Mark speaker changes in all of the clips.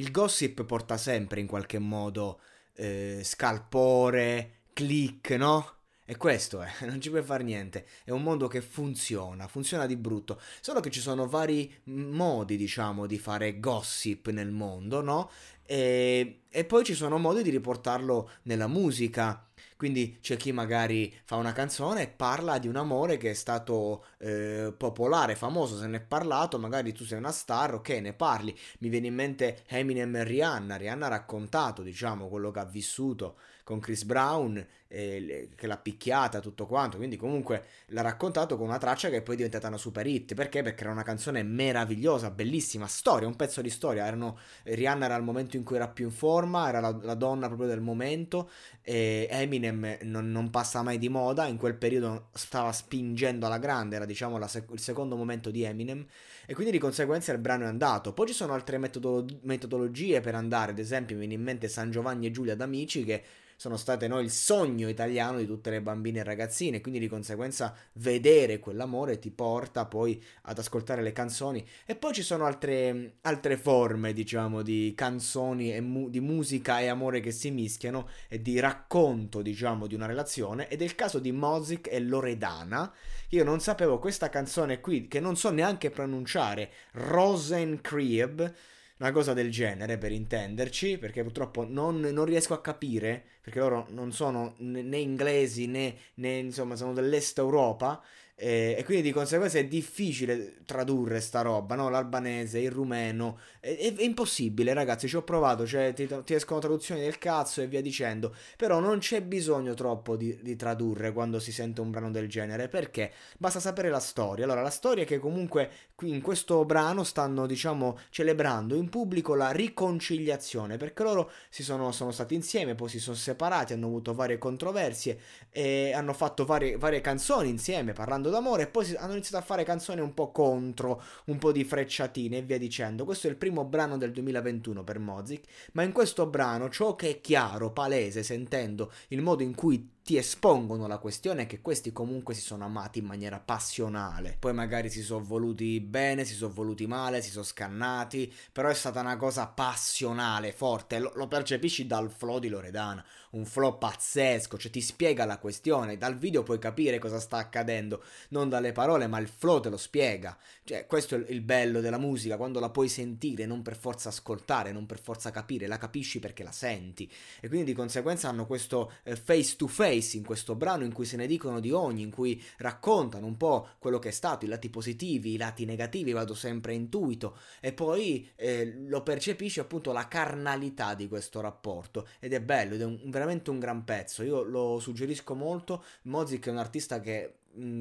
Speaker 1: il gossip porta sempre in qualche modo eh, scalpore, click, no? E questo è, non ci puoi fare niente. È un mondo che funziona, funziona di brutto. Solo che ci sono vari modi, diciamo, di fare gossip nel mondo, no? E, e poi ci sono modi di riportarlo nella musica. Quindi c'è chi magari fa una canzone e parla di un amore che è stato eh, popolare, famoso, se ne è parlato, magari tu sei una star, ok, ne parli. Mi viene in mente Eminem e Rihanna, Rihanna ha raccontato, diciamo, quello che ha vissuto con Chris Brown, eh, che l'ha picchiata, tutto quanto, quindi comunque l'ha raccontato con una traccia che poi è diventata una super hit, perché? Perché era una canzone meravigliosa, bellissima, storia, un pezzo di storia, Erano, Rihanna era al momento in cui era più in forma, era la, la donna proprio del momento, e Eminem non, non, passa mai di moda, in quel periodo stava spingendo alla grande, era diciamo sec- il secondo momento di Eminem, e quindi di conseguenza il brano è andato. Poi ci sono altre metodolo- metodologie per andare, ad esempio mi viene in mente San Giovanni e Giulia d'Amici che sono state no, il sogno italiano di tutte le bambine e ragazzine, quindi di conseguenza vedere quell'amore ti porta poi ad ascoltare le canzoni. E poi ci sono altre, altre forme diciamo di canzoni e mu- di musica e amore che si mischiano e di racconto diciamo di una relazione. Ed è il caso di Mozik e Loredana io non sapevo questa canzone qui che non so neanche pronunciare. Rosenkrieg una cosa del genere per intenderci, perché purtroppo non, non, riesco a capire, perché loro non sono né inglesi né, né insomma sono dell'est Europa e, e, quindi di conseguenza è difficile tradurre sta roba, no? L'albanese, il rumeno. È, è, è impossibile, ragazzi. Ci ho provato, cioè ti, ti, escono traduzioni del cazzo e via dicendo. Però non c'è bisogno troppo di, di, tradurre quando si sente un brano del genere. Perché? Basta sapere la storia. Allora, la storia è che comunque qui in questo brano stanno, diciamo, celebrando in pubblico la riconciliazione. Perché loro si sono, sono stati insieme, poi si sono separati, hanno avuto varie controversie e hanno fatto varie, varie canzoni insieme parlando d'amore e poi hanno iniziato a fare canzoni un po' contro, un po' di frecciatine e via dicendo. Questo è il primo brano del 2021 per Mozik, ma in questo brano ciò che è chiaro, palese, sentendo il modo in cui ti espongono la questione che questi comunque si sono amati in maniera passionale. Poi magari si sono voluti bene, si sono voluti male, si sono scannati, però è stata una cosa passionale, forte. Lo, lo percepisci dal flow di Loredana, un flow pazzesco, cioè ti spiega la questione, dal video puoi capire cosa sta accadendo, non dalle parole, ma il flow te lo spiega. Cioè, questo è il bello della musica, quando la puoi sentire, non per forza ascoltare, non per forza capire, la capisci perché la senti. E quindi di conseguenza hanno questo eh, face to face Grace in questo brano in cui se ne dicono di ogni, in cui raccontano un po' quello che è stato, i lati positivi, i lati negativi, vado sempre a intuito. E poi eh, lo percepisci appunto la carnalità di questo rapporto. Ed è bello ed è un, veramente un gran pezzo, io lo suggerisco molto, Mozik è un artista che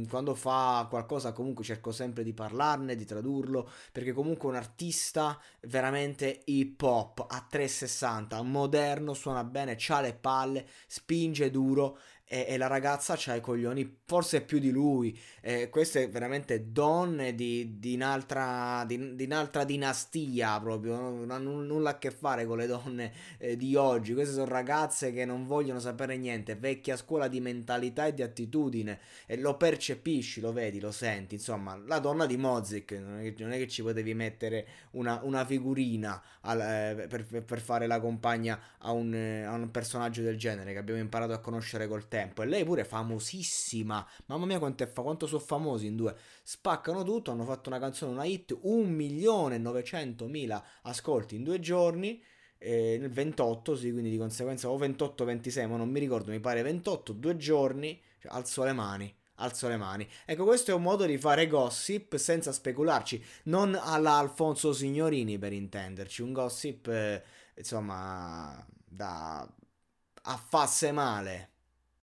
Speaker 1: quando fa qualcosa comunque cerco sempre di parlarne, di tradurlo, perché comunque è un artista veramente hip hop a 360, moderno, suona bene, ha le palle, spinge duro e, e la ragazza ha i coglioni forse più di lui. Eh, queste veramente donne di, di, un'altra, di, di un'altra dinastia proprio, non hanno nulla a che fare con le donne eh, di oggi. Queste sono ragazze che non vogliono sapere niente, vecchia scuola di mentalità e di attitudine e lo percepisci, lo vedi, lo senti. Insomma, la donna di Mozik, non è, non è che ci potevi mettere una, una figurina al, eh, per, per, fare la compagna a un, a un personaggio del genere che abbiamo imparato a conoscere col tempo tempo. E lei pure è famosissima. Mamma mia, quanto, fa- quanto sono famosi in due. Spaccano tutto. Hanno fatto una canzone, una hit. 1.900.000 ascolti in due giorni. Nel 28, sì, quindi di conseguenza o 28-26, ma non mi ricordo, mi pare 28, due giorni. Cioè, alzo le mani alzo le mani. Ecco, questo è un modo di fare gossip senza specularci, non alla Alfonso Signorini per intenderci, un gossip eh, insomma da affasse male.